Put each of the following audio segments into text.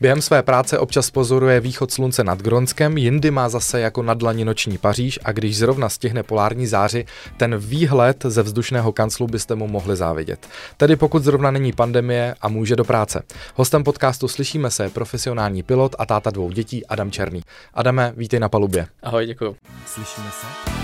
Během své práce občas pozoruje východ slunce nad Gronskem, jindy má zase jako na dlani noční Paříž a když zrovna stihne polární záři, ten výhled ze vzdušného kanclu byste mu mohli závidět. Tedy pokud zrovna není pandemie a může do práce. Hostem podcastu Slyšíme se profesionální pilot a táta dvou dětí Adam Černý. Adame, vítej na palubě. Ahoj, děkuji. Slyšíme se?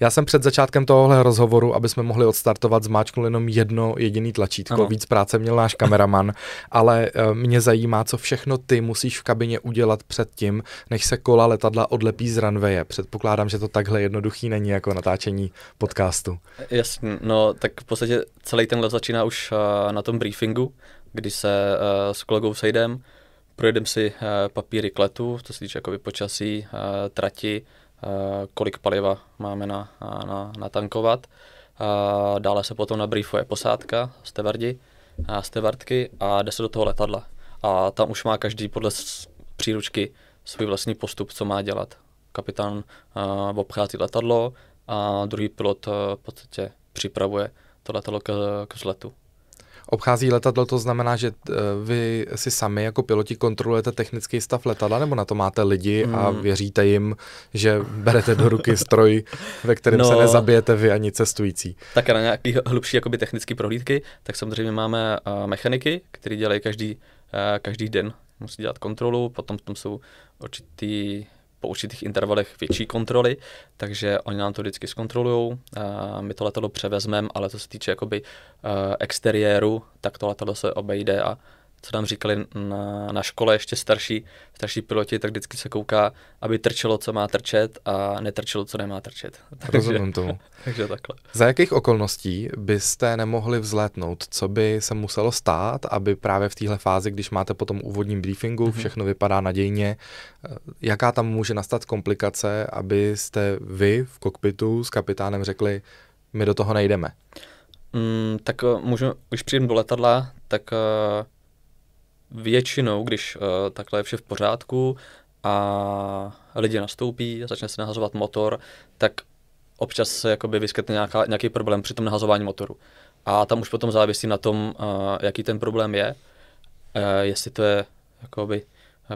Já jsem před začátkem tohohle rozhovoru, aby jsme mohli odstartovat, zmáčknul jenom jedno jediný tlačítko. Ano. Víc práce měl náš kameraman, ale eh, mě zajímá, co všechno ty musíš v kabině udělat před tím, než se kola letadla odlepí z runwaye. Předpokládám, že to takhle jednoduchý není jako natáčení podcastu. Jasně, no tak v podstatě celý ten let začíná už uh, na tom briefingu, kdy se uh, s kolegou sejdem, projedeme si uh, papíry k letu, to se týče jakoby počasí, uh, trati, Eh, kolik paliva máme na, na, natankovat. A dále se potom nabriefuje posádka, stevardi a stevardky a jde se do toho letadla. A tam už má každý podle příručky svůj vlastní postup, co má dělat. Kapitán obchází letadlo a druhý pilot uh, v podstatě připravuje to letadlo k, k vzletu obchází letadlo, to znamená, že eh, vy si sami jako piloti kontrolujete technický stav letadla, nebo na to máte lidi a hmm. věříte jim, že berete do ruky stroj, ve kterém no, se nezabijete vy ani cestující? Tak na nějaké hlubší jakoby, technické prohlídky, tak samozřejmě máme uh, mechaniky, kteří dělají každý, uh, každý den. Musí dělat kontrolu, potom tam jsou určitý po určitých intervalech větší kontroly, takže oni nám to vždycky zkontrolují. My to letadlo převezmeme, ale co se týče jakoby exteriéru, tak to letadlo se obejde a co nám říkali na, na škole ještě starší, starší piloti, tak vždycky se kouká, aby trčelo, co má trčet a netrčelo, co nemá trčet. Rozumím tomu. takže takhle. Za jakých okolností byste nemohli vzlétnout? Co by se muselo stát, aby právě v téhle fázi, když máte po tom úvodním briefingu, mm-hmm. všechno vypadá nadějně, eh, jaká tam může nastat komplikace, abyste vy v kokpitu s kapitánem řekli, my do toho nejdeme? Mm, tak eh, můžu, když přijdu do letadla, tak uh, většinou, když uh, takhle je vše v pořádku a lidi nastoupí a začne se nahazovat motor, tak občas se jakoby vyskytne nějaká, nějaký problém při tom nahazování motoru. A tam už potom závisí na tom, uh, jaký ten problém je, uh, jestli to je jakoby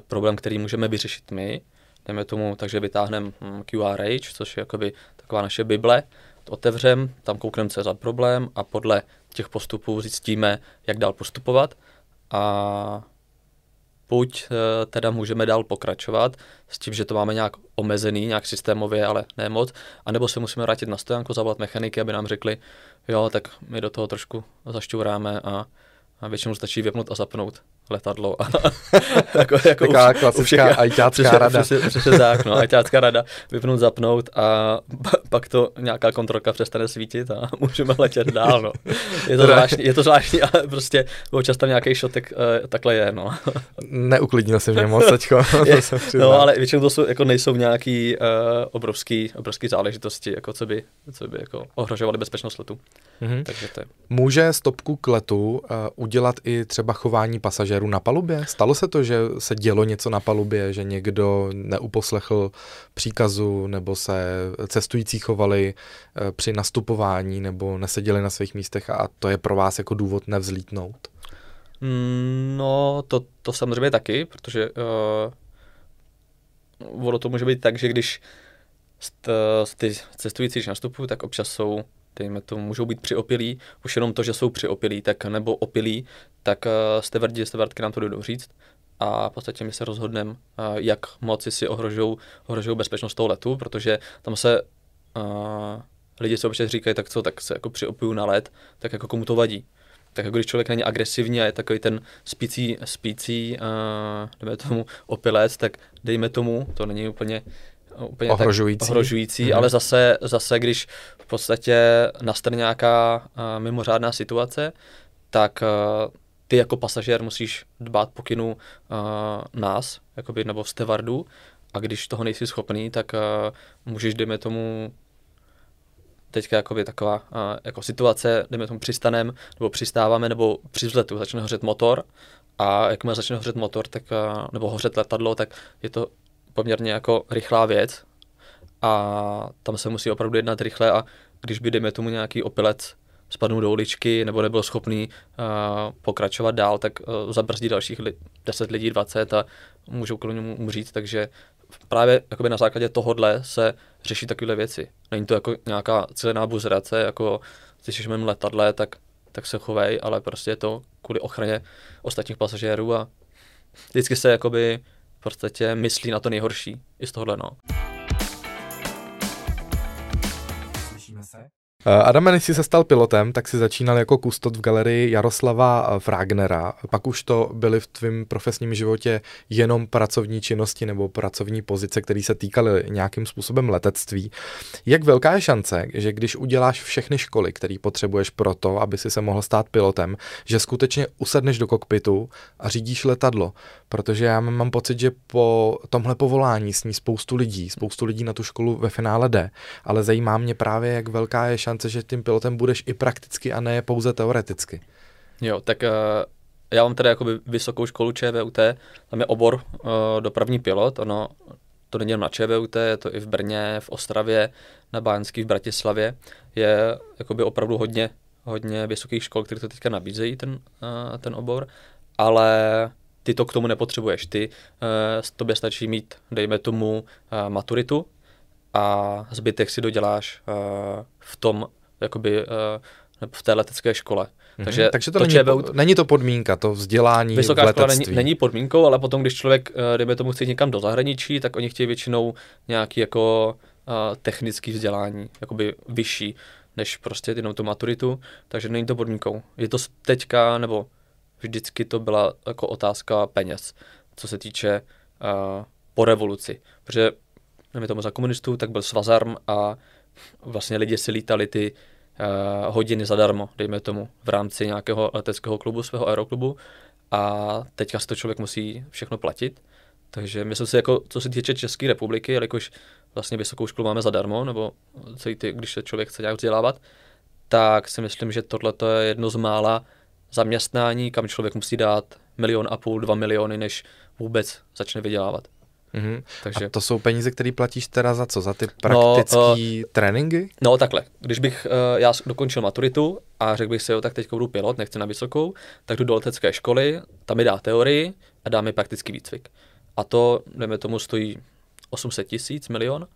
problém, který můžeme vyřešit my, dejme tomu, takže vytáhneme hm, QRH, což je jakoby taková naše bible, otevřem, tam koukneme, co je za problém a podle těch postupů zjistíme, jak dál postupovat a buď eh, teda můžeme dál pokračovat s tím, že to máme nějak omezený, nějak systémově, ale ne moc, anebo se musíme vrátit na stojanku, zavolat mechaniky, aby nám řekli, jo, tak my do toho trošku zašťouráme a, a většinou stačí vypnout a zapnout letadlo. A, jako, jako Taková u, klasická ajťácká rada. Přesně, přesně tak, no, ajťácká rada, vypnout, zapnout a pak to nějaká kontrolka přestane svítit a můžeme letět dál, no. Je to zvláštní, je to zvláštní ale prostě občas tam nějaký šotek uh, takhle je, no. Neuklidnil jsem mě moc teďko. je, no, ale většinou to jsou, jako nejsou nějaký uh, obrovský, obrovský záležitosti, jako co by, co by jako ohrožovaly bezpečnost letu. Mm-hmm. Takže to je. Může stopku k letu uh, udělat i třeba chování pasažérů pasažérů na palubě? Stalo se to, že se dělo něco na palubě, že někdo neuposlechl příkazu nebo se cestující chovali eh, při nastupování nebo neseděli na svých místech a to je pro vás jako důvod nevzlítnout? Mm, no, to, to samozřejmě taky, protože uh, ono to může být tak, že když st, ty cestující nastupují, tak občas jsou dejme to, můžou být přiopilí, už jenom to, že jsou přiopilí, tak nebo opilí, tak uh, stevardi, stevardky nám to jdou říct a v podstatě my se rozhodneme, uh, jak moc si ohrožují ohrožují bezpečnost toho letu, protože tam se uh, lidi se občas říkají, tak co, tak se jako přiopuju na let, tak jako komu to vadí. Tak jako když člověk není agresivní a je takový ten spící, spící uh, dejme tomu opilec, tak dejme tomu, to není úplně úplně ohrožující, tak ohrožující. mm. ale zase, zase, když v podstatě nastane nějaká uh, mimořádná situace, tak uh, ty jako pasažér musíš dbát pokynu uh, nás, jakoby, nebo stevardu, a když toho nejsi schopný, tak uh, můžeš, dejme tomu, teďka jakoby taková a, jako situace, jdeme tomu přistanem, nebo přistáváme, nebo při vzletu začne hořet motor. A jakmile začne hořet motor, tak, a, nebo hořet letadlo, tak je to poměrně jako rychlá věc a tam se musí opravdu jednat rychle a když by, dejme tomu, nějaký opilec spadnul do uličky nebo nebyl schopný uh, pokračovat dál, tak uh, zabrzdí dalších li- 10 lidí, 20 a můžou kvůli němu umřít, takže právě jakoby na základě tohohle se řeší takové věci. Není to jako nějaká cílená buzerace, jako když jsme letadle, tak, tak se chovej, ale prostě je to kvůli ochraně ostatních pasažérů a vždycky se jakoby podstatě myslí na to nejhorší i z tohohle, no. Adame, než jsi se stal pilotem, tak si začínal jako kustot v galerii Jaroslava Fragnera. Pak už to byly v tvém profesním životě jenom pracovní činnosti nebo pracovní pozice, které se týkaly nějakým způsobem letectví. Jak velká je šance, že když uděláš všechny školy, které potřebuješ pro to, aby si se mohl stát pilotem, že skutečně usedneš do kokpitu a řídíš letadlo? Protože já mám pocit, že po tomhle povolání sní spoustu lidí, spoustu lidí na tu školu ve finále jde, ale zajímá mě právě, jak velká je šance, šance, že tím pilotem budeš i prakticky a ne pouze teoreticky. Jo, tak uh, já mám teda jakoby vysokou školu ČVUT, tam je obor uh, dopravní pilot, ono to není jen na ČVUT, je to i v Brně, v Ostravě, na Báňský, v Bratislavě. Je jakoby opravdu hodně, hodně vysokých škol, které to teďka nabízejí, ten, uh, ten obor, ale ty to k tomu nepotřebuješ. Ty, uh, tobě stačí mít, dejme tomu, uh, maturitu, a zbytek si doděláš uh, v tom, jakoby uh, v té letecké škole. Mm-hmm. Takže, Takže to, to není, ČVU, není to podmínka, to vzdělání Vysoká v letectví. škola není, není podmínkou, ale potom, když člověk, uh, dejme tomu, chce někam do zahraničí, tak oni chtějí většinou nějaký jako uh, technický vzdělání, jakoby vyšší, než prostě jenom tu maturitu, takže není to podmínkou. Je to teďka, nebo vždycky to byla jako otázka peněz, co se týče uh, po revoluci. Protože nevím tomu za komunistů, tak byl svazarm a vlastně lidi si lítali ty uh, hodiny zadarmo, dejme tomu, v rámci nějakého leteckého klubu, svého aeroklubu a teďka si to člověk musí všechno platit. Takže myslím si, jako, co se týče České republiky, jelikož vlastně vysokou školu máme zadarmo, nebo celý ty, když se člověk chce nějak vzdělávat, tak si myslím, že tohle je jedno z mála zaměstnání, kam člověk musí dát milion a půl, dva miliony, než vůbec začne vydělávat. Mm-hmm. Takže... A to jsou peníze, které platíš teda za co? Za ty praktické no, uh, tréninky? No takhle, když bych uh, já dokončil maturitu a řekl bych si, jo, tak teď budu pilot, nechci na vysokou, tak jdu do letecké školy, tam mi dá teorii a dá mi praktický výcvik. A to, dejme tomu, stojí 800 tisíc, milion.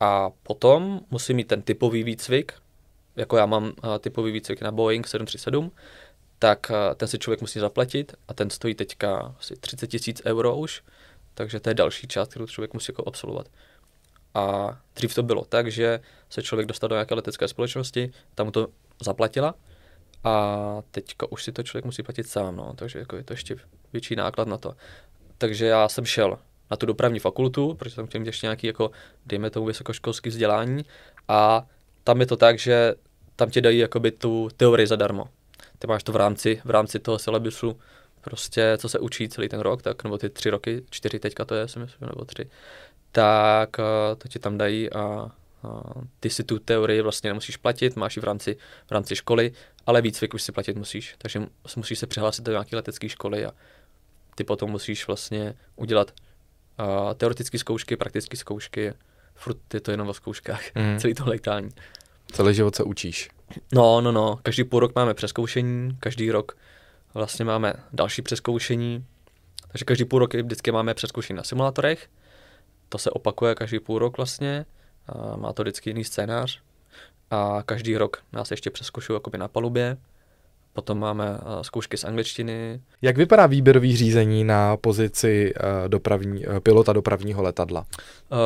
A potom musím mít ten typový výcvik, jako já mám uh, typový výcvik na Boeing 737, tak uh, ten si člověk musí zaplatit a ten stojí teďka asi 30 tisíc euro už takže to je další část, kterou člověk musí jako absolvovat. A dřív to bylo tak, že se člověk dostal do nějaké letecké společnosti, tam mu to zaplatila a teďka už si to člověk musí platit sám, no, takže jako je to ještě větší náklad na to. Takže já jsem šel na tu dopravní fakultu, protože tam chtěl mít ještě nějaký, jako, dejme tomu, vysokoškolský vzdělání a tam je to tak, že tam ti dají jakoby tu teorii zadarmo. Ty máš to v rámci, v rámci toho syllabusu prostě, co se učí celý ten rok, tak, nebo ty tři roky, čtyři teďka to je, si myslím, nebo tři, tak eh, to ti tam dají a, a ty si tu teorii vlastně nemusíš platit, máš ji v rámci, v rámci školy, ale výcvik už si platit musíš, takže musíš se přihlásit do nějaké letecké školy a ty potom musíš vlastně udělat uh, teoretické zkoušky, praktické zkoušky, furt je to jenom o zkouškách, mm. celý to letání. Celý život se učíš. No, no, no, každý půl rok máme přeskoušení, každý rok vlastně máme další přeskoušení, takže každý půl rok vždycky máme přeskoušení na simulátorech, to se opakuje každý půl rok vlastně, a má to vždycky jiný scénář. A každý rok nás ještě přeskoušují jakoby na palubě, potom máme zkoušky z angličtiny. Jak vypadá výběrový řízení na pozici dopravní, pilota dopravního letadla? Uh,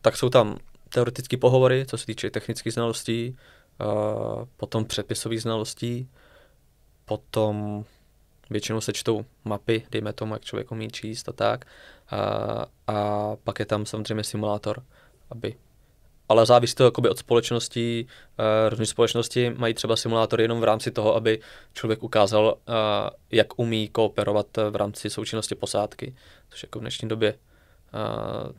tak jsou tam teoretické pohovory, co se týče technických znalostí, uh, potom předpisových znalostí, potom většinou se čtou mapy, dejme tomu, jak člověk umí číst a tak. A, a pak je tam samozřejmě simulátor, aby ale závisí to jakoby od společnosti. Uh, různé společnosti mají třeba simulátor jenom v rámci toho, aby člověk ukázal, uh, jak umí kooperovat v rámci součinnosti posádky, což jako v dnešní době uh,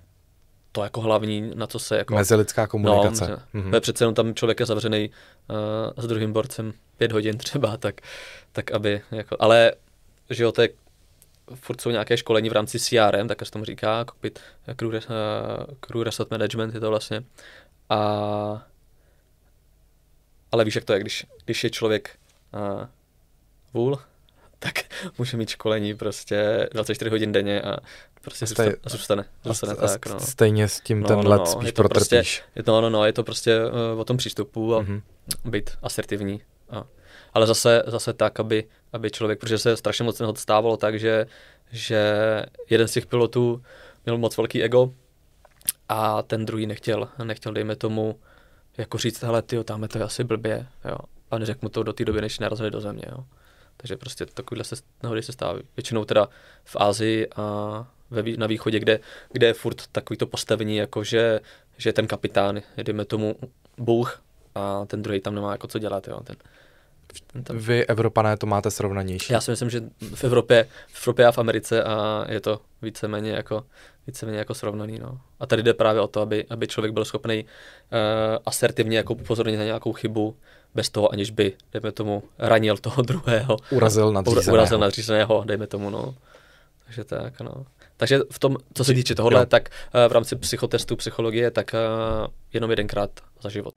to jako hlavní, na co se jako... Mezilidská komunikace. No, mm-hmm. přece jenom tam člověk je zavřený uh, s druhým borcem pět hodin třeba, tak, tak aby, jako, ale že jo, to je furt jsou nějaké školení v rámci CRM, tak se tomu říká, cockpit crew, uh, crew resource management je to vlastně. A, ale víš, jak to je, když, když je člověk uh, vůl, tak může mít školení prostě 24 hodin denně a prostě Stej, zůstane. zůstane a, tak, no. Stejně s tím no, ten no, let no, spíš je to protrpíš. Prostě, je to, no, no, je to prostě uh, o tom přístupu a mm-hmm. být asertivní. A, ale zase, zase tak, aby, aby člověk, protože se strašně moc stávalo tak, že, že jeden z těch pilotů měl moc velký ego a ten druhý nechtěl, nechtěl, dejme tomu, jako říct, hele, ty tam to je asi blbě, jo. A neřekl mu to do té doby, než narazili do země, jo. Takže prostě takovýhle se, nehody se stávají. Většinou teda v Ázii a ve, na východě, kde, kde je furt takový to postavení, jako že, že ten kapitán, jdeme tomu Bůh a ten druhý tam nemá jako co dělat, jo. Ten, ten tam... Vy, Evropané, to máte srovnanější. Já si myslím, že v Evropě, v Evropě a v Americe a je to víceméně jako, víceméně jako srovnaný. No. A tady jde právě o to, aby, aby člověk byl schopný uh, asertivně jako upozornit na nějakou chybu, bez toho, aniž by, dejme tomu, ranil toho druhého. Urazil nadřízeného. Urazil nadřízeného, dejme tomu, no. Takže tak, no. Takže v tom, co se týče tohohle, jo. tak uh, v rámci psychotestu, psychologie, tak uh, jenom jedenkrát za život.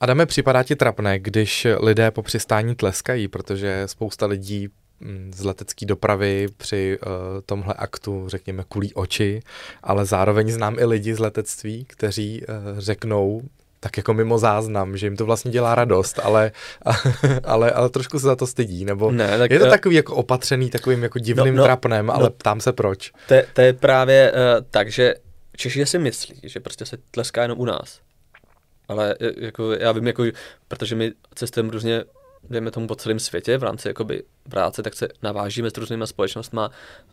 Adame, připadá ti trapné, když lidé po přistání tleskají, protože spousta lidí mm, z letecké dopravy při uh, tomhle aktu, řekněme, kulí oči, ale zároveň znám i lidi z letectví, kteří uh, řeknou, tak jako mimo záznam, že jim to vlastně dělá radost, ale, ale, ale trošku se za to stydí, nebo ne, tak, je to takový jako opatřený takovým jako divným no, no, trapnem, ale no, ptám se proč. To, to je právě uh, tak, že Češi si myslí, že prostě se tleská jenom u nás. Ale e, jako, já vím, jako, protože my cestujeme různě dejme tomu po celém světě v rámci jakoby práce, tak se navážíme s různými společnostmi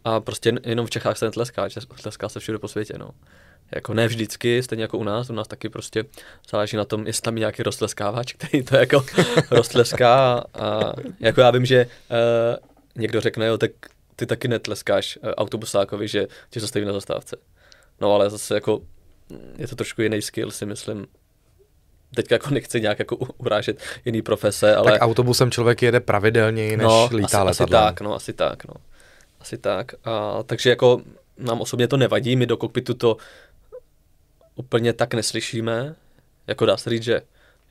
a prostě jenom v Čechách se netleská, tleská se všude po světě, no. Jako ne vždycky, stejně jako u nás, u nás taky prostě záleží na tom, jestli tam je nějaký roztleskávač, který to jako roztleská a jako já vím, že uh, někdo řekne, jo, tak ty taky netleskáš uh, autobusákovi, že tě zastaví na zastávce. No ale zase jako je to trošku jiný skill, si myslím, teď jako nechci nějak jako urážet jiný profese, ale... Tak autobusem člověk jede pravidelněji, než no, lítá asi, letadlem. Asi tak, no, asi tak, no. Asi tak. A, takže jako nám osobně to nevadí, my do kokpitu to úplně tak neslyšíme, jako dá se říct, že,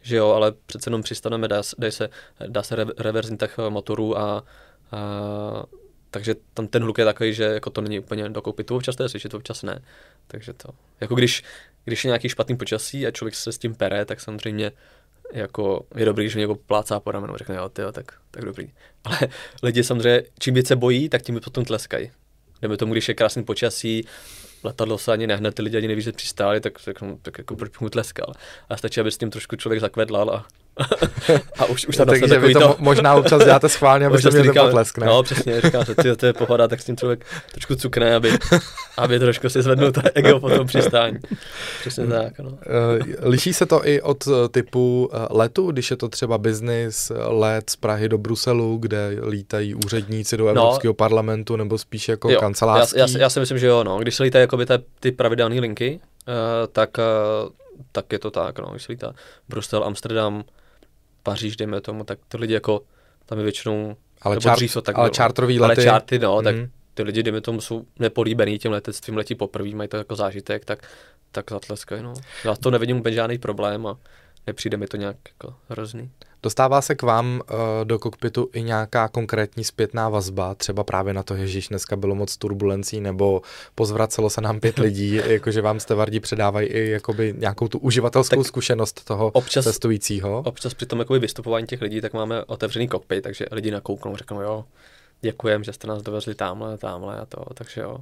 že jo, ale přece jenom přistaneme, dá, dá se, dá se reverzní tak motorů a, a takže tam ten hluk je takový, že jako to není úplně do kokpitu, občas to je slyšet, občas ne. Takže to, jako když, když je nějaký špatný počasí a člověk se s tím pere, tak samozřejmě jako je dobrý, že mě jako plácá po ramenu, řekne, jo, tyjo, tak, tak dobrý. Ale lidi samozřejmě, čím více bojí, tak tím potom tleskají. Nebo tomu, když je krásný počasí, letadlo se ani nehne, ty lidi ani neví, že přistáli, tak, tak, tak jako proč mu tleskal. A stačí, aby s tím trošku člověk zakvedlal a a už, už tam Takže vy to, to možná občas děláte schválně, aby měli říkal, potlesk, ne? No, přesně, říká se, ty, to je pohoda, tak s tím člověk trošku cukne, aby, aby trošku si zvednul to ego po tom přistání. Přesně tak, no. Eh, liší se to i od eh, typu eh, letu, když je to třeba biznis, let z Prahy do Bruselu, kde lítají úředníci do no. Evropského no, parlamentu, nebo spíš jako jo, kancelářský? Já, já, já, si myslím, že jo, no. Když se lítají jakoby ty, ty pravidelné linky, uh, tak, uh, tak je to tak, no. Když se lítá Brusel, Amsterdam, Paříž, dejme tomu, tak ty lidi jako tam je většinou, ale, čár, to tak ale bylo. čártrový lety. Ale čárty, no, mm. tak mhm. Ty lidi, dejme tomu, jsou nepolíbený tím letectvím, letí poprvé, mají to jako zážitek, tak, tak zatleskají, no. Já to nevidím úplně žádný problém a nepřijde mi to nějak jako hrozný. Dostává se k vám uh, do kokpitu i nějaká konkrétní zpětná vazba, třeba právě na to, že dneska bylo moc turbulencí, nebo pozvracelo se nám pět lidí, jakože vám stevardi předávají i jakoby nějakou tu uživatelskou tak zkušenost toho občas, cestujícího? Občas při tom jakoby vystupování těch lidí, tak máme otevřený kokpit, takže lidi nakouknou, řeknou, jo, děkujem, že jste nás dovezli tamhle, tamhle a to, takže jo.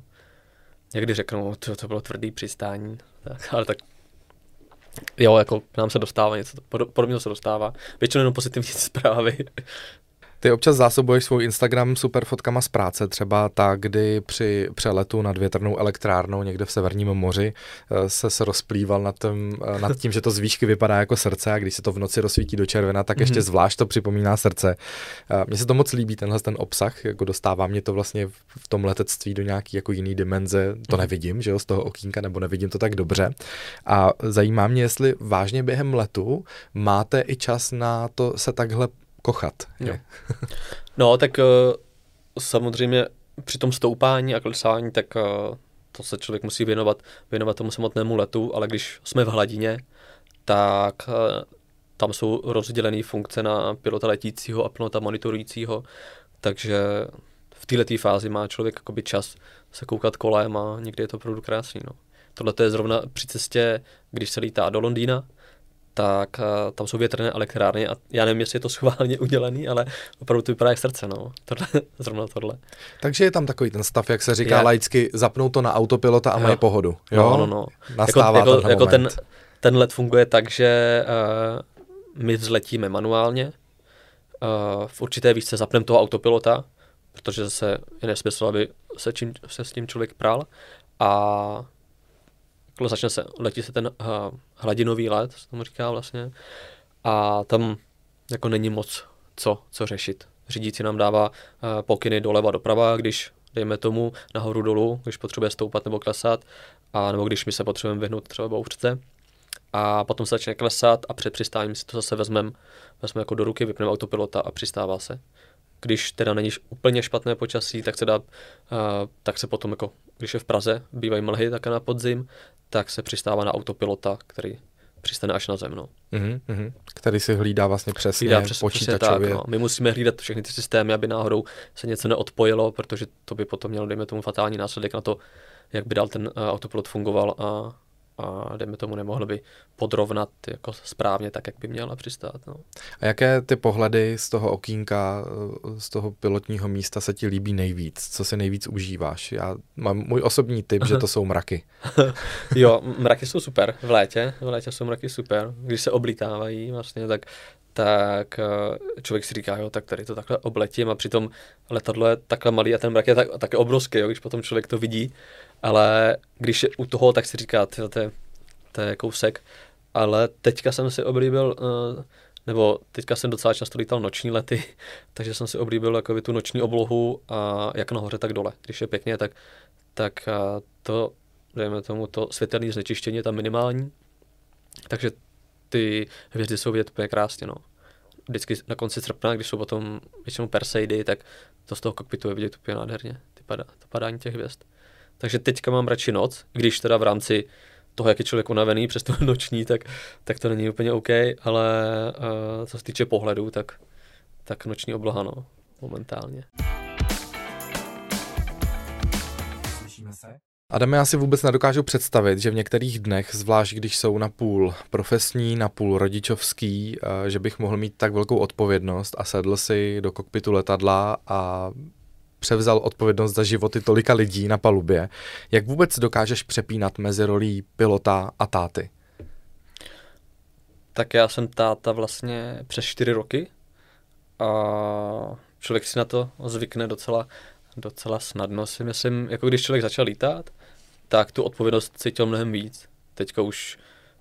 Někdy řeknou, to, to bylo tvrdý přistání, tak, ale tak Jo, jako nám se dostává něco, podobně se dostává. Většinou jenom pozitivní zprávy. Ty občas zásobuješ svůj Instagram super fotkama z práce, třeba ta, kdy při přeletu nad větrnou elektrárnou někde v Severním moři eh, se, se rozplýval nad tím, eh, nad tím, že to z výšky vypadá jako srdce a když se to v noci rozsvítí do červena, tak ještě mm-hmm. zvlášť to připomíná srdce. Eh, mně se to moc líbí, tenhle ten obsah, jako dostává mě to vlastně v tom letectví do nějaký jako jiný dimenze, to mhm. nevidím, že jo, z toho okýnka, nebo nevidím to tak dobře. A zajímá mě, jestli vážně během letu máte i čas na to se takhle kochat. Jo. no, tak uh, samozřejmě při tom stoupání a klesání, tak uh, to se člověk musí věnovat, věnovat tomu samotnému letu, ale když jsme v hladině, tak uh, tam jsou rozdělené funkce na pilota letícího a pilota monitorujícího, takže v této fázi má člověk jakoby čas se koukat kolem a někdy je to opravdu krásný. No. Tohle je zrovna při cestě, když se lítá do Londýna, tak uh, tam jsou větrné elektrárny a já nevím, jestli je to schválně udělaný, ale opravdu to vypadá jak srdce, no. Tohle, zrovna tohle. Takže je tam takový ten stav, jak se říká je. laicky, zapnou to na autopilota a jo. mají pohodu. Jo, no, no, no. Nastává jako, jako, jako ten, ten let funguje tak, že uh, my vzletíme manuálně, uh, v určité výšce zapneme toho autopilota, protože zase je nesmysl, aby se, čím, se s tím člověk pral a začne se, letí se ten uh, hladinový let, se tomu říká vlastně, a tam jako není moc co, co řešit. Řídící nám dává uh, pokyny doleva doprava, když dejme tomu nahoru dolů, když potřebuje stoupat nebo klesat, a nebo když my se potřebujeme vyhnout třeba bouřce. A potom se začne klesat a před přistáním si to zase vezmeme vezmeme jako do ruky, vypneme autopilota a přistává se. Když teda není úplně špatné počasí, tak se dá, uh, tak se potom jako, když je v Praze, bývají mlhy také na podzim, tak se přistává na autopilota, který přistane až na zem. No. Mm-hmm, který si hlídá vlastně přesně hlídá přes, počítačově. Přesně tak, no. My musíme hlídat všechny ty systémy, aby náhodou se něco neodpojilo, protože to by potom mělo, dejme tomu, fatální následek na to, jak by dál ten uh, autopilot fungoval a a dejme tomu nemohli by podrovnat jako správně tak, jak by měla přistát. No. A jaké ty pohledy z toho okýnka, z toho pilotního místa se ti líbí nejvíc? Co si nejvíc užíváš? Já mám můj osobní typ, že to jsou mraky. jo, mraky jsou super v létě, v létě jsou mraky super. Když se oblítávají vlastně, tak tak eh, člověk si říká, jo, tak tady to takhle obletím a přitom letadlo je takhle malý a ten mrak je tak, také obrovský, jo, když potom člověk to vidí, ale když je u toho, tak si říká, to je, to je kousek, ale teďka jsem si oblíbil, uh, nebo teďka jsem docela často lítal noční lety, takže jsem si oblíbil jako tu noční oblohu a jak nahoře, tak dole. Když je pěkně, tak, tak uh, to, dejme tomu, to světelné znečištění je tam minimální, takže ty hvězdy jsou vidět úplně krásně, no. Vždycky na konci srpna, když jsou potom většinou Perseidy, tak to z toho kokpitu je vidět úplně nádherně, ty pada, to padání těch hvězd. Takže teďka mám radši noc, když teda v rámci toho, jak je člověk unavený přes to noční, tak, tak to není úplně OK, ale uh, co se týče pohledu, tak, tak noční obloha, no, momentálně. Slyšíme se? Adame, já si vůbec nedokážu představit, že v některých dnech, zvlášť když jsou na půl profesní, na půl rodičovský, eh, že bych mohl mít tak velkou odpovědnost a sedl si do kokpitu letadla a převzal odpovědnost za životy tolika lidí na palubě. Jak vůbec dokážeš přepínat mezi rolí pilota a táty? Tak já jsem táta vlastně přes čtyři roky a člověk si na to zvykne docela, docela snadno si myslím, jako když člověk začal lítat, tak tu odpovědnost cítil mnohem víc. Teďka už,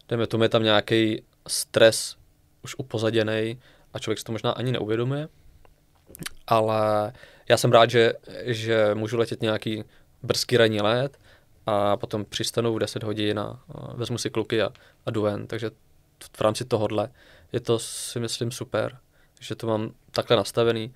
jdeme tomu, je tam nějaký stres už upozaděný a člověk si to možná ani neuvědomuje, ale já jsem rád, že, že můžu letět nějaký brzký ranní let a potom přistanu v 10 hodin a, a vezmu si kluky a, a jdu ven. Takže v rámci tohohle je to si myslím super, že to mám takhle nastavený.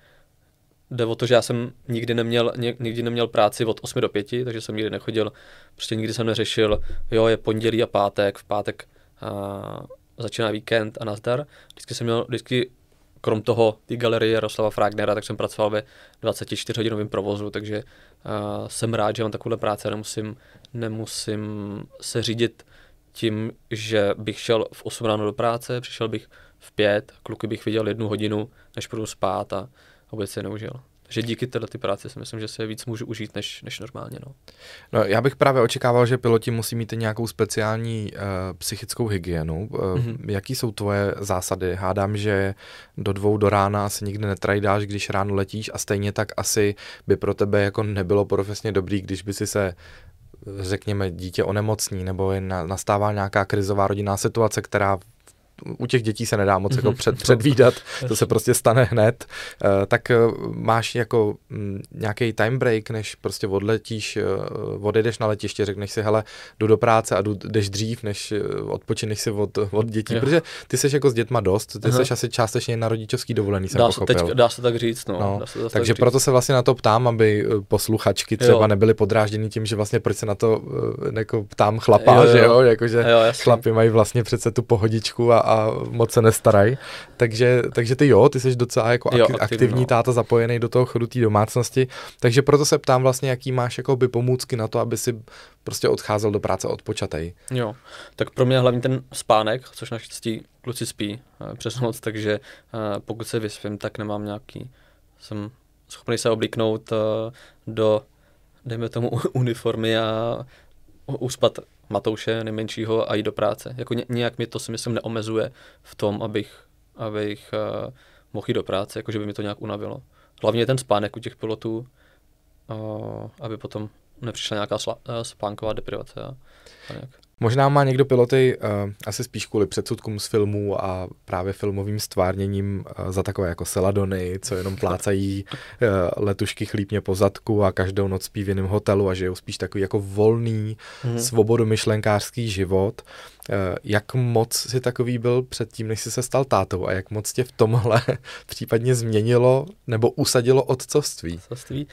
Jde o to, že já jsem nikdy neměl, nikdy neměl práci od 8 do 5, takže jsem nikdy nechodil, prostě nikdy jsem neřešil, jo, je pondělí a pátek, v pátek a začíná víkend a nazdar. Vždycky jsem měl, vždycky krom toho té galerie Jaroslava Fragnera, tak jsem pracoval ve 24-hodinovém provozu, takže uh, jsem rád, že mám takovou práci, nemusím, nemusím se řídit tím, že bych šel v 8 ráno do práce, přišel bych v 5, kluky bych viděl jednu hodinu, než půjdu spát a vůbec se neužil. že díky této ty práci si myslím, že se víc můžu užít než, než normálně. No. no. já bych právě očekával, že piloti musí mít nějakou speciální uh, psychickou hygienu. Uh, mm-hmm. Jaký jsou tvoje zásady? Hádám, že do dvou do rána asi nikdy netrajdáš, když ráno letíš a stejně tak asi by pro tebe jako nebylo profesně dobrý, když by si se řekněme, dítě onemocní nebo je na, nastává nějaká krizová rodinná situace, která u těch dětí se nedá moc jako mhm. před, předvídat, to se prostě stane hned, uh, tak uh, máš jako um, nějaký time break, než prostě odletíš, uh, odejdeš na letiště, řekneš si, hele, jdu do práce a jdu, jdeš dřív, než odpočineš si od, od dětí, jo. protože ty jsi jako s dětma dost, ty jsi asi částečně na rodičovský dovolený, jsem dá pochopil. Se teď, dá se tak říct, no. no se takže tak proto říct. se vlastně na to ptám, aby posluchačky třeba jo. nebyly podrážděny tím, že vlastně proč se na to jako ptám chlapa, jo, jo. že jo, jakože jo, chlapi mají vlastně přece tu pohodičku a, a moc se nestarají. Takže, takže ty jo, ty jsi docela jako jo, aktivní, aktivní no. táta zapojený do toho chodu té domácnosti, takže proto se ptám vlastně, jaký máš jako by pomůcky na to, aby si prostě odcházel do práce odpočatej. Jo, tak pro mě hlavně ten spánek, což naštěstí kluci spí eh, přes noc, takže eh, pokud se vyspím, tak nemám nějaký, jsem schopný se oblíknout eh, do, dejme tomu, uniformy a uspat Matouše nejmenšího a jít do práce. Jako nějak mi to si myslím neomezuje v tom, abych, abych uh, mohl jít do práce, jakože by mi to nějak unavilo. Hlavně ten spánek u těch pilotů, uh, aby potom nepřišla nějaká sla, uh, spánková deprivace a, a nějak. Možná má někdo piloty uh, asi spíš kvůli předsudkům z filmů a právě filmovým stvárněním uh, za takové jako seladony, co jenom plácají uh, letušky chlípně po zadku a každou noc spí v jiném hotelu a žijou spíš takový jako volný, mm-hmm. svobodomyšlenkářský život. Uh, jak moc si takový byl předtím, než jsi se stal tátou a jak moc tě v tomhle případně změnilo nebo usadilo otcovství? Otcovství?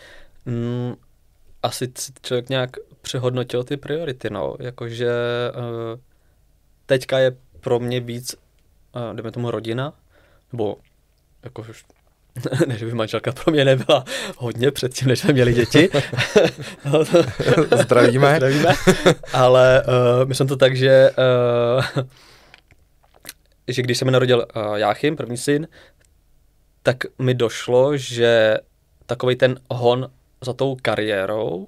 Mm, asi člověk nějak přehodnotil ty priority, no, jakože uh, teďka je pro mě víc, uh, jdeme tomu rodina, nebo jako ne, že by manželka pro mě nebyla hodně předtím, než jsme měli děti. Zdravíme. Zdravíme. Ale uh, myslím to tak, že, uh, že když se mi narodil uh, Jáchym, první syn, tak mi došlo, že takový ten hon za tou kariérou,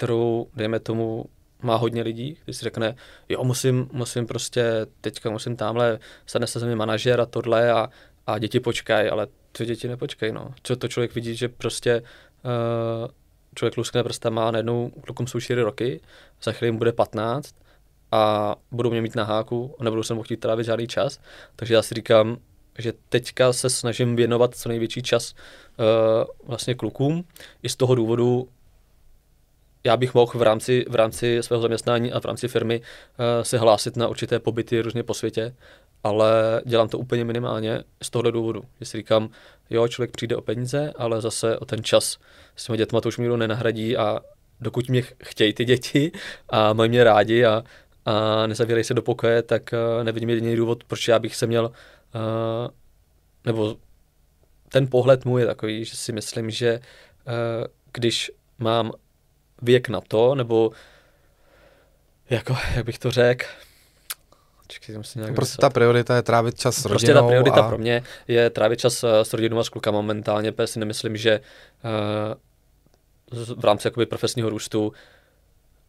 kterou, dejme tomu, má hodně lidí, když si řekne, jo, musím, musím prostě, teďka musím tamhle, stane se mi manažer a tohle a, a děti počkají, ale ty děti nepočkají, no. Co to člověk vidí, že prostě uh, člověk luskne prstama a najednou klukům jsou 4 roky, za chvíli jim bude 15 a budou mě mít na háku a nebudou se mu chtít trávit žádný čas. Takže já si říkám, že teďka se snažím věnovat co největší čas uh, vlastně klukům. I z toho důvodu já bych mohl v rámci, v rámci svého zaměstnání a v rámci firmy uh, se hlásit na určité pobyty různě po světě, ale dělám to úplně minimálně z tohohle důvodu. Že si říkám, jo, člověk přijde o peníze, ale zase o ten čas s těmi dětma to už mi nenahradí a dokud mě chtějí ty děti a mají mě rádi a, a nezavírají se do pokoje, tak uh, nevidím jediný důvod, proč já bych se měl, uh, nebo ten pohled můj je takový, že si myslím, že uh, když mám věk na to, nebo jako, jak bych to řekl, prostě ta priorita je trávit čas s prostě rodinou. Prostě ta priorita a... pro mě je trávit čas eh, s rodinou a s klukama momentálně, protože si nemyslím, že uh, v rámci jakoby profesního růstu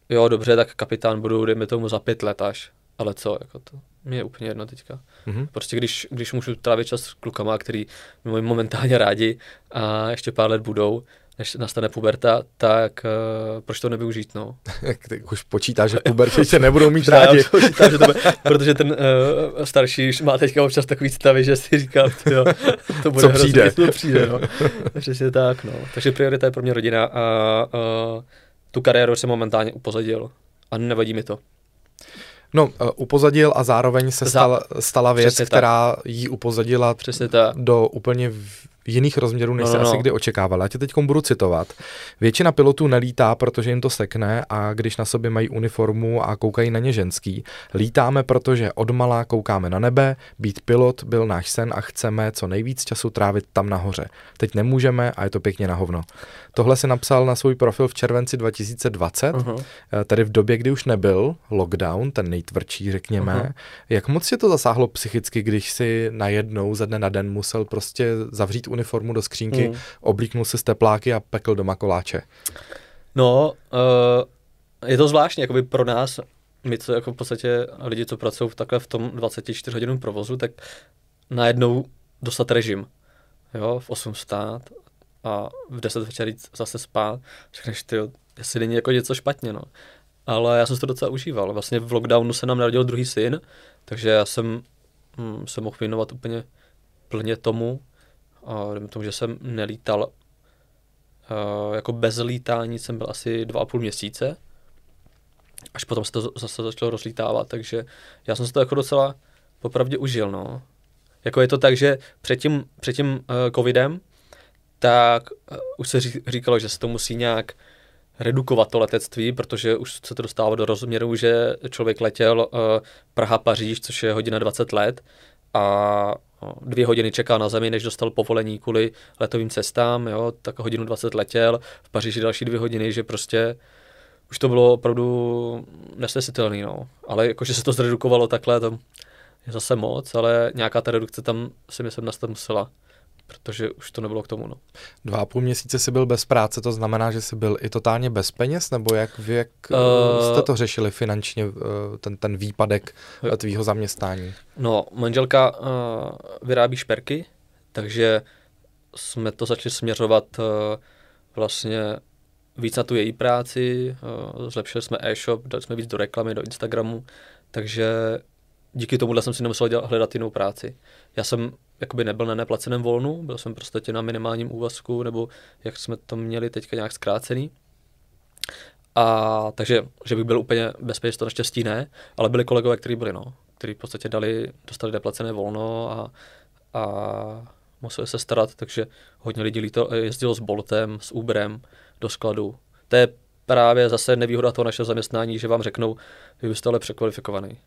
jo, dobře, tak kapitán budu, dejme tomu, za pět let až, ale co, jako to mi je úplně jedno teďka. Mm-hmm. Prostě když, když můžu trávit čas s klukama, který mě momentálně rádi a ještě pár let budou, než nastane puberta, tak uh, proč to nevyužít, no? Ty už počítáš, že v pubertě tě nebudou mít rádi. počítám, že to bude, protože ten uh, starší už má teďka občas takový stavy, že si říká, jo, to bude Co přijde. Hrozný, to přijde, no. Přesně tak, no. Takže priorita je pro mě rodina a uh, tu kariéru jsem momentálně upozadil a nevadí mi to. No, uh, upozadil a zároveň se stala, stala věc, Přesně která tak. jí upozadila Přesně tak. do úplně jiných rozměrů, než no, se no, asi no. kdy očekával. Já tě teď budu citovat. Většina pilotů nelítá, protože jim to sekne a když na sobě mají uniformu a koukají na ně ženský. Lítáme, protože odmala koukáme na nebe, být pilot byl náš sen a chceme co nejvíc času trávit tam nahoře. Teď nemůžeme a je to pěkně na hovno. Tohle si napsal na svůj profil v červenci 2020, uh-huh. Eh, tedy v době, kdy už nebyl lockdown, ten nejtvrdší, řekněme. Uh-huh. Jak moc tě to zasáhlo psychicky, když si najednou ze dne na den musel prostě zavřít uniformu do skřínky, mm. oblíknul si tepláky a pekl doma koláče. No, uh, je to zvláštní, jakoby pro nás, my co jako v podstatě lidi, co pracují v takhle v tom 24 hodinovém provozu, tak najednou dostat režim. Jo, v 8 stát a v 10 večer jít zase spát. Řekneš, ty, jestli není jako něco špatně, no. Ale já jsem si to docela užíval. Vlastně v lockdownu se nám narodil druhý syn, takže já jsem hm, se mohl věnovat úplně plně tomu. A tomu, že jsem nelítal uh, jako bez lítání jsem byl asi dva a půl měsíce. Až potom se to zase začalo rozlítávat, takže já jsem se to jako docela popravdě užil, no. Jako je to tak, že před tím, před tím uh, covidem, tak uh, už se říkalo, že se to musí nějak redukovat to letectví, protože už se to dostává do rozměru, že člověk letěl uh, Praha-Paříž, což je hodina 20 let a dvě hodiny čekal na zemi, než dostal povolení kvůli letovým cestám, jo, tak hodinu 20 letěl, v Paříži další dvě hodiny, že prostě už to bylo opravdu nesnesitelné, no. Ale jakože se to zredukovalo takhle, to je zase moc, ale nějaká ta redukce tam si myslím nastat musela protože už to nebylo k tomu. No. Dva a půl měsíce jsi byl bez práce, to znamená, že jsi byl i totálně bez peněz, nebo jak, jak uh, jste to řešili finančně, uh, ten, ten výpadek uh, tvýho zaměstnání? No, manželka uh, vyrábí šperky, takže jsme to začali směřovat uh, vlastně víc na tu její práci, uh, zlepšili jsme e-shop, dali jsme víc do reklamy, do Instagramu, takže díky tomu jsem si nemusel dělat, hledat jinou práci. Já jsem jakoby nebyl na neplaceném volnu, byl jsem prostě na minimálním úvazku, nebo jak jsme to měli teďka nějak zkrácený. A takže, že bych byl úplně bez peněz, to naštěstí ne, ale byli kolegové, kteří byli, no, kteří v podstatě dali, dostali neplacené volno a, a museli se starat, takže hodně lidí líto, jezdilo s Boltem, s Uberem do skladu. To je právě zase nevýhoda toho našeho zaměstnání, že vám řeknou, že byste ale překvalifikovaný.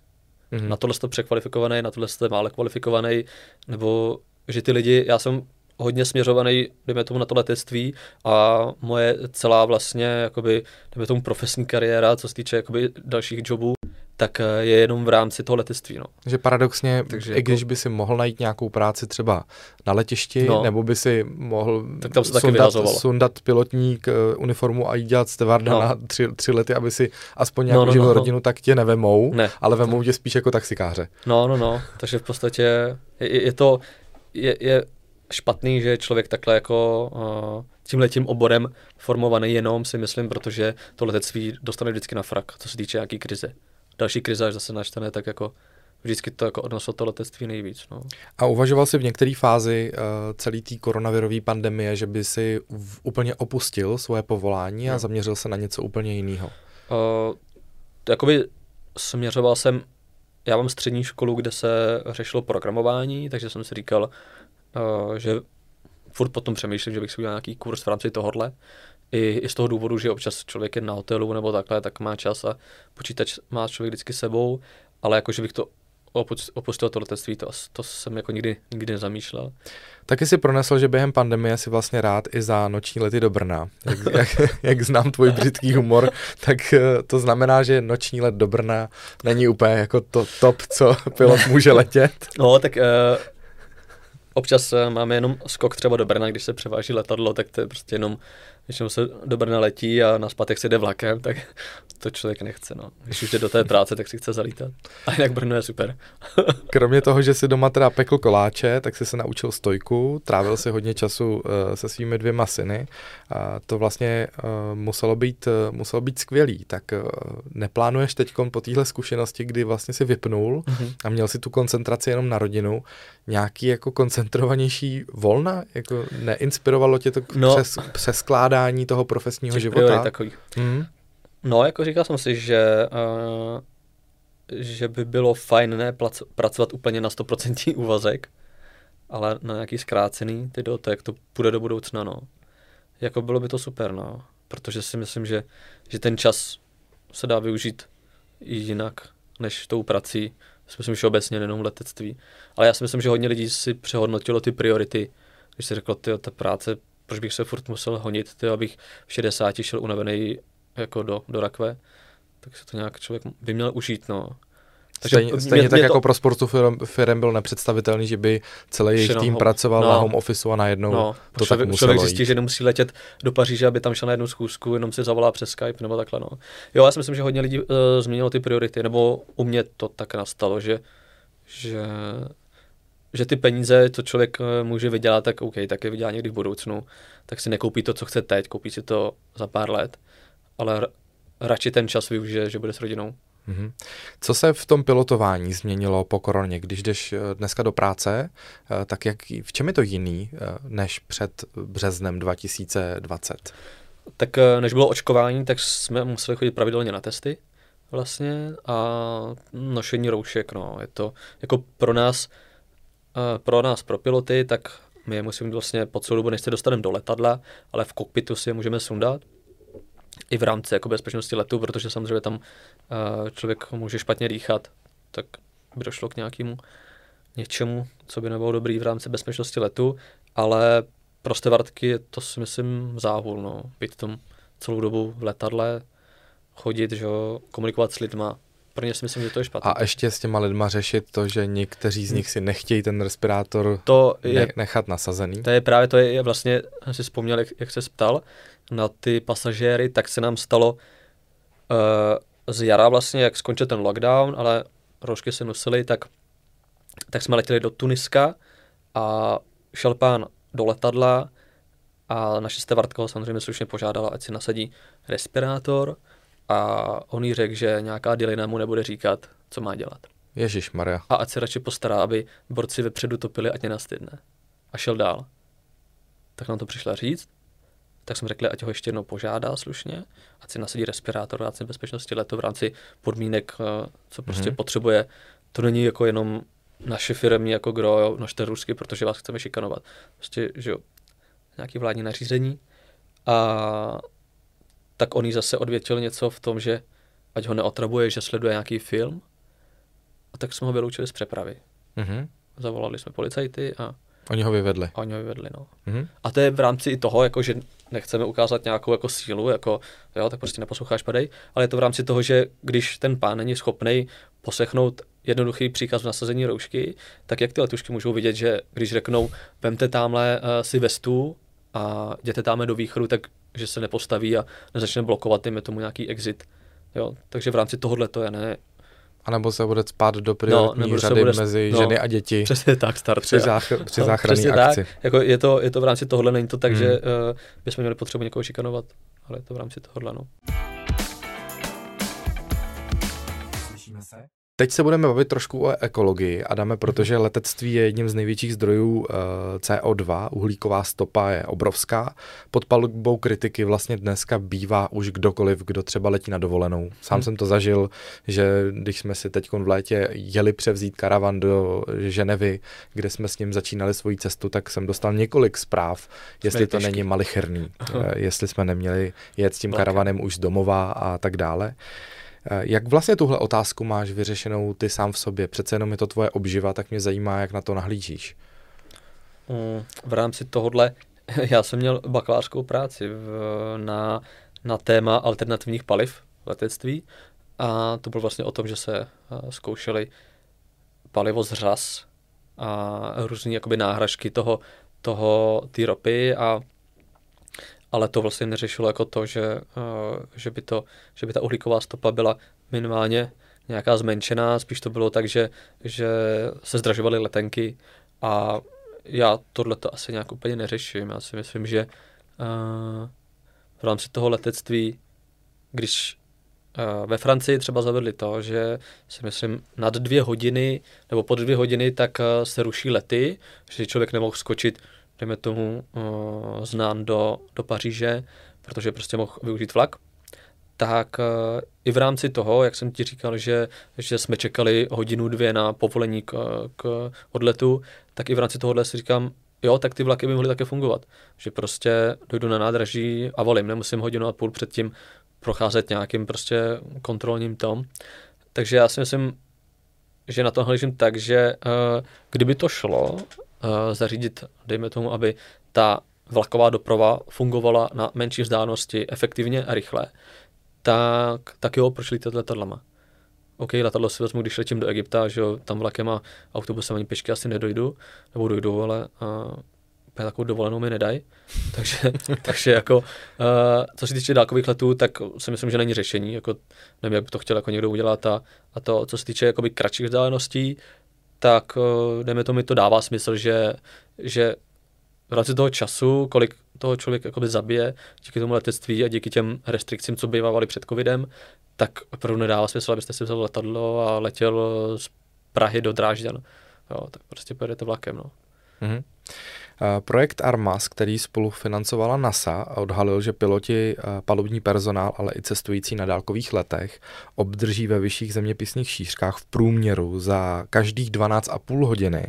Mm-hmm. Na tohle jste překvalifikovaný, na tohle jste mále kvalifikovaný, nebo že ty lidi, já jsem hodně směřovaný, dejme tomu na to letectví a moje celá vlastně, jakoby, dejme tomu profesní kariéra, co se týče jakoby dalších jobů, tak eh, je jenom v rámci toho letectví. No. Že paradoxně, Takže i jako... když by si mohl najít nějakou práci třeba na letišti, no. nebo by si mohl tak tam se sundat, sundat pilotní uh, uniformu a jít dělat stevarda no. na tři, tři lety, aby si aspoň nějakou no, no, no, no. rodinu, tak tě nevemou, ne. ale vemou tě spíš jako taxikáře. No, no, no, takže v podstatě je, je to, je, je špatný, že člověk takhle jako uh, tím letím oborem formovaný jenom si myslím, protože to letectví dostane vždycky na frak, co se týče nějaký krize další krize až zase naštvané, tak jako vždycky to jako odnoslo to letectví nejvíc. No. A uvažoval jsi v některé fázi uh, celý té koronavirové pandemie, že by si v, úplně opustil svoje povolání a no. zaměřil se na něco úplně jiného? Uh, jakoby směřoval jsem, já mám střední školu, kde se řešilo programování, takže jsem si říkal, uh, že furt potom přemýšlím, že bych si udělal nějaký kurz v rámci tohohle i, i z toho důvodu, že občas člověk je na hotelu nebo takhle, tak má čas a počítač má člověk vždycky sebou, ale jakože bych to opustil to letectví, to, to jsem jako nikdy, nikdy nezamýšlel. Taky si pronesl, že během pandemie si vlastně rád i za noční lety do Brna. Jak, jak, jak znám tvůj britský humor, tak eh, to znamená, že noční let do Brna není úplně jako to top, co pilot může letět. No, tak uh, občas eh, máme jenom skok třeba do Brna, když se převáží letadlo, tak to je prostě jenom většinou se do Brna letí a na zpátek si jde vlakem, tak to člověk nechce. No. Když už jde do té práce, tak si chce zalítat. A jinak Brno je super. Kromě toho, že si doma teda pekl koláče, tak si se naučil stojku, trávil si hodně času uh, se svými dvěma syny. A to vlastně uh, muselo, být, uh, muselo být skvělý. Tak uh, neplánuješ teď po téhle zkušenosti, kdy vlastně si vypnul mm-hmm. a měl si tu koncentraci jenom na rodinu, nějaký jako koncentrovanější volna? Jako neinspirovalo tě to no. přes, přeskládání toho profesního Těch života. Takový. Mm. No, jako říkal jsem si, že, uh, že by bylo fajn ne plac, pracovat úplně na 100% úvazek, ale na nějaký zkrácený, ty do to, jak to půjde do budoucna, no. Jako bylo by to super, no. Protože si myslím, že, že ten čas se dá využít i jinak, než tou prací. Si myslím, že obecně jenom letectví. Ale já si myslím, že hodně lidí si přehodnotilo ty priority, když si řekl, ty ta práce proč bych se furt musel honit, ty, abych v 60 šel unavený jako do, do rakve, tak se to nějak člověk by měl užít, no. Takže stejně, stejně mě, tak mě jako to... pro spoustu firm, firm byl nepředstavitelný, že by celý jejich tým home. pracoval no. na home office a najednou no. to člověk, tak muselo Člověk zjistí, jít. že nemusí letět do Paříže, aby tam šel na jednu schůzku, jenom si zavolá přes Skype nebo takhle. No. Jo, já si myslím, že hodně lidí uh, změnilo ty priority, nebo u mě to tak nastalo, že, že že ty peníze, co člověk eh, může vydělat, tak OK, tak je vydělá někdy v budoucnu, tak si nekoupí to, co chce teď, koupí si to za pár let, ale radši ten čas využije, že bude s rodinou. Mm-hmm. Co se v tom pilotování změnilo po koroně? Když jdeš eh, dneska do práce, eh, tak jak, v čem je to jiný než před březnem 2020? Tak než bylo očkování, tak jsme museli chodit pravidelně na testy vlastně a nošení roušek, no, je to jako pro nás pro nás, pro piloty, tak my je musíme vlastně po celou dobu, než se dostaneme do letadla, ale v kokpitu si je můžeme sundat i v rámci jako bezpečnosti letu, protože samozřejmě tam uh, člověk může špatně dýchat, tak by došlo k nějakému něčemu, co by nebylo dobrý v rámci bezpečnosti letu, ale pro stevartky je to si myslím záhul, no, být tom celou dobu v letadle, chodit, že komunikovat s lidma, pro ně si myslím, že to je špatné. A ještě s těma lidma řešit to, že někteří z nich si nechtějí ten respirátor to je, nechat nasazený. To je právě, to je, je vlastně, si vzpomněl, jak, jak se ptal na ty pasažéry, tak se nám stalo uh, z jara vlastně, jak skončil ten lockdown, ale roušky se nosily, tak, tak jsme letěli do Tuniska a šel pán do letadla a naše stevartka ho samozřejmě slušně požádala, ať si nasadí respirátor a on jí řekl, že nějaká dělina mu nebude říkat, co má dělat. Ježíš Maria. A ať se radši postará, aby borci vepředu topili, ať nenastydne. A šel dál. Tak nám to přišla říct, tak jsme řekli, ať ho ještě jednou požádá slušně, ať si nasadí respirátor v rámci bezpečnosti letu, v rámci podmínek, eh, co prostě mm-hmm. potřebuje. To není jako jenom naše firmy jako kdo, jo, nožte rusky, protože vás chceme šikanovat. Prostě, že jo, nějaký vládní nařízení. A tak on jí zase odvětil něco v tom, že ať ho neotravuje, že sleduje nějaký film. A tak jsme ho vyloučili z přepravy. Mm-hmm. Zavolali jsme policajty a Oni ho vyvedli. Oni ho vyvedli, no. Mm-hmm. A to je v rámci i toho, jako, že nechceme ukázat nějakou jako sílu, jako, jo, tak prostě neposloucháš, padej, ale je to v rámci toho, že když ten pán není schopný posechnout jednoduchý příkaz v nasazení roušky, tak jak ty letušky můžou vidět, že když řeknou, vemte tamhle uh, si vestu a jděte tamhle do východu, tak že se nepostaví a nezačne blokovat, dejme tomu nějaký exit. Jo, takže v rámci tohohle to je ne. A nebo se bude spát do prioritní no, řady bude, mezi no, ženy a děti. Přesně tak, start. Při, zách, při no, záchranné akci. Tak, jako je, to, je to v rámci tohohle, není to tak, hmm. že uh, bychom měli potřebu někoho šikanovat, ale je to v rámci tohohle, no. Teď se budeme bavit trošku o ekologii, Adame, protože letectví je jedním z největších zdrojů eh, CO2, uhlíková stopa je obrovská. Pod palubou kritiky vlastně dneska bývá už kdokoliv, kdo třeba letí na dovolenou. Sám hmm. jsem to zažil, že když jsme si teď v létě jeli převzít karavan do Ženevy, kde jsme s ním začínali svoji cestu, tak jsem dostal několik zpráv, jestli to není malicherný, eh, jestli jsme neměli jet s tím karavanem už z domova a tak dále. Eh, jak vlastně tuhle otázku máš vyřešenou ty sám v sobě? Přece jenom je to tvoje obživa, tak mě zajímá, jak na to nahlížíš. Mm, v rámci tohohle, já jsem měl bakalářskou práci v, na, na téma alternativních paliv v letectví a to bylo vlastně o tom, že se eh, zkoušeli palivo z řas a různé jakoby náhražky toho, toho, ty ropy a ale to vlastně neřešilo jako to, že, uh, že, by to, že by ta uhlíková stopa byla minimálně nějaká zmenšená, spíš to bylo tak, že, že se zdražovaly letenky a já tohle to asi nějak úplně neřeším. Já si myslím, že uh, v rámci toho letectví, když uh, ve Francii třeba zavedli to, že si myslím nad dvě hodiny nebo pod dvě hodiny tak se ruší lety, že člověk nemohl skočit dejme tomu, uh, znán do, do Paříže, protože prostě mohl využít vlak, tak uh, i v rámci toho, jak jsem ti říkal, že, že jsme čekali hodinu, dvě na povolení k, k odletu, tak i v rámci tohohle si říkám, jo, tak ty vlaky by mohly také fungovat. Že prostě dojdu na nádraží a volím, nemusím hodinu a půl předtím procházet nějakým prostě kontrolním tom. Takže já si myslím, že na to hledím tak, že uh, kdyby to šlo, Eh, zařídit, dejme tomu, aby ta vlaková doprava fungovala na menší vzdálenosti efektivně a rychle, tak, tak jo, proč lítat letadlama? OK, letadlo si vezmu, když letím do Egypta, že jo, tam vlakem a autobusem ani pešky asi nedojdu, nebo dojdu, ale uh, takovou dovolenou mi nedají. takže, takže jako, uh, co se týče dálkových letů, tak si myslím, že není řešení, jako nevím, jak by to chtěl jako někdo udělat a, a to, co se týče jakoby kratších vzdáleností, tak uh, dejme to mi to dává smysl, že, že v rámci toho času, kolik toho člověk jakoby zabije díky tomu letectví a díky těm restrikcím, co bývávali před covidem, tak opravdu nedává smysl, abyste si vzal letadlo a letěl z Prahy do Drážďan. Jo, tak prostě pojedete vlakem. No. Mm-hmm. Projekt Armas, který spolufinancovala NASA, odhalil, že piloti, palubní personál, ale i cestující na dálkových letech obdrží ve vyšších zeměpisných šířkách v průměru za každých 12,5 hodiny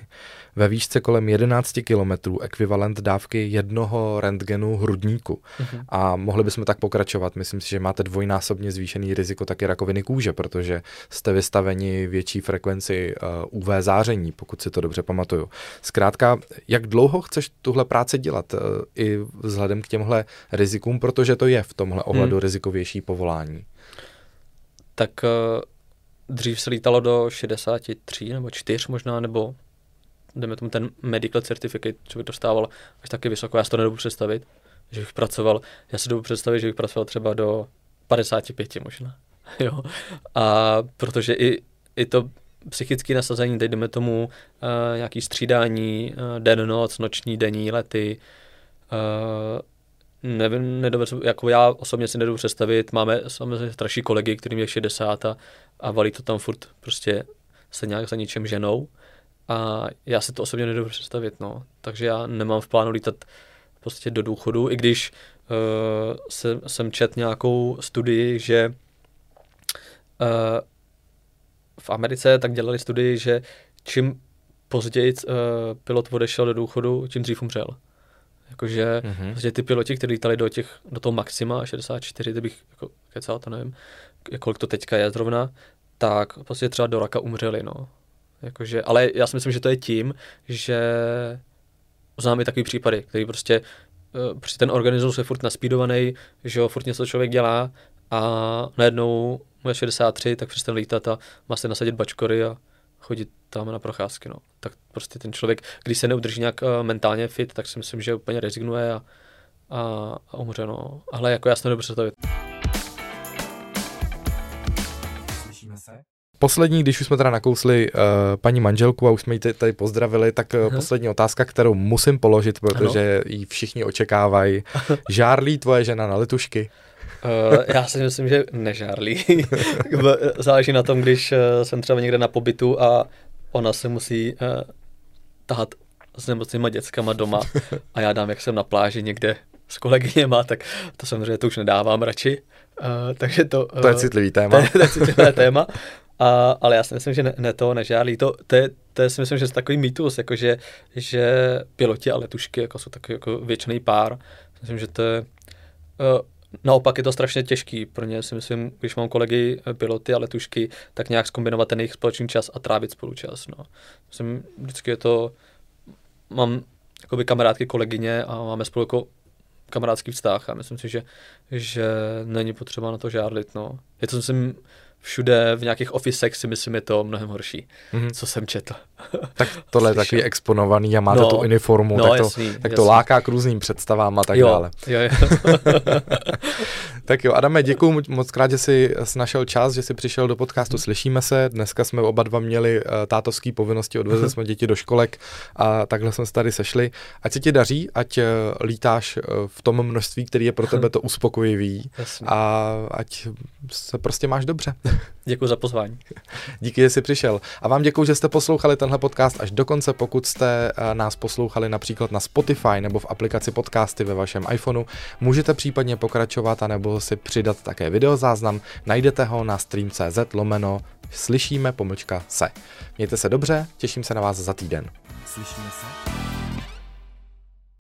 ve výšce kolem 11 km ekvivalent dávky jednoho rentgenu hrudníku. Mm-hmm. A mohli bychom tak pokračovat. Myslím si, že máte dvojnásobně zvýšený riziko taky rakoviny kůže, protože jste vystaveni větší frekvenci uh, UV záření, pokud si to dobře pamatuju. Zkrátka, jak dlouho chceš tuhle práci dělat uh, i vzhledem k těmhle rizikům, protože to je v tomhle ohledu hmm. rizikovější povolání? Tak uh, dřív se lítalo do 63 nebo 4 možná, nebo dejme tomu ten medical certificate, co by dostával až taky vysoko, já si to nedobu představit, že bych pracoval, já si dobu představit, že bych pracoval třeba do 55 možná, jo, a protože i, i to psychické nasazení, teď jdeme tomu uh, nějaký střídání, uh, den, noc, noční, denní lety, uh, nevím, nedovedu, jako já osobně si nedovedu představit, máme samozřejmě starší kolegy, kterým je 60 a, a valí to tam furt prostě se nějak za ničem ženou a já si to osobně nedovedu představit, no. Takže já nemám v plánu lítat prostě do důchodu, i když uh, se, jsem čet nějakou studii, že uh, v Americe tak dělali studii, že čím později uh, pilot odešel do důchodu, tím dřív umřel. Jakože mm-hmm. prostě ty piloti, kteří lítali do, těch, do toho maxima 64, to bych jako kecal, to nevím, kolik to teďka je zrovna, tak prostě třeba do raka umřeli, no. Jakože, ale já si myslím, že to je tím, že znám i takový případy, který prostě, uh, prostě ten organismus je furt naspídovaný, že jo, furt něco člověk dělá a najednou mu je 63, tak přestane lítat a má se nasadit bačkory a chodit tam na procházky, no. Tak prostě ten člověk, když se neudrží nějak uh, mentálně fit, tak si myslím, že úplně rezignuje a, a, a umře, no. Ale jako já si to dobře představit. Poslední, když už jsme teda nakousli uh, paní manželku a už jsme ji tady pozdravili, tak uh, poslední otázka, kterou musím položit, protože ano. ji všichni očekávají. Žárlí tvoje žena na letušky? Uh, já si myslím, že nežárlí. Záleží na tom, když uh, jsem třeba někde na pobytu a ona se musí uh, tahat s nemocnýma dětskama doma a já dám, jak jsem na pláži někde s kolegyněma, tak to samozřejmě to už nedávám radši. Uh, takže to, uh, to je citlivý téma. To, to je citlivé téma. A, ale já si myslím, že ne, ne to nežádlí. To, to, je, to je si myslím, že je takový mýtus, jako že, že piloti a letušky jako jsou takový jako věčný pár. Myslím, že to je... Uh, naopak je to strašně těžký pro ně, si myslím, když mám kolegy piloty a letušky, tak nějak zkombinovat ten jejich společný čas a trávit spolu čas. No. Myslím, vždycky je to... Mám jakoby kamarádky, kolegyně a máme spolu jako kamarádský vztah a myslím si, že, že není potřeba na to žádlit. No. Je to, myslím, všude v nějakých ofisech si myslím je to mnohem horší, mm-hmm. co jsem četl. Tak tohle je takový exponovaný a máte no, tu uniformu, no, tak, to, jasný, tak jasný. to láká k různým představám a tak jo, dále. Jo, jo. tak jo, Adame, děkuji moc krát, že jsi našel čas, že jsi přišel do podcastu Slyšíme se. Dneska jsme oba dva měli uh, tátovský povinnosti, odvezli jsme děti do školek a takhle jsme se tady sešli. Ať se ti daří, ať uh, lítáš uh, v tom množství, který je pro tebe to uspokojivý a ať se prostě máš dobře. Děkuji za pozvání. Díky, že jsi přišel. A vám děkuji, že jste poslouchali tenhle podcast až do konce. Pokud jste eh, nás poslouchali například na Spotify nebo v aplikaci podcasty ve vašem iPhoneu, můžete případně pokračovat a nebo si přidat také videozáznam. Najdete ho na stream.cz lomeno slyšíme pomlčka se. Mějte se dobře, těším se na vás za týden. Slyšíme se?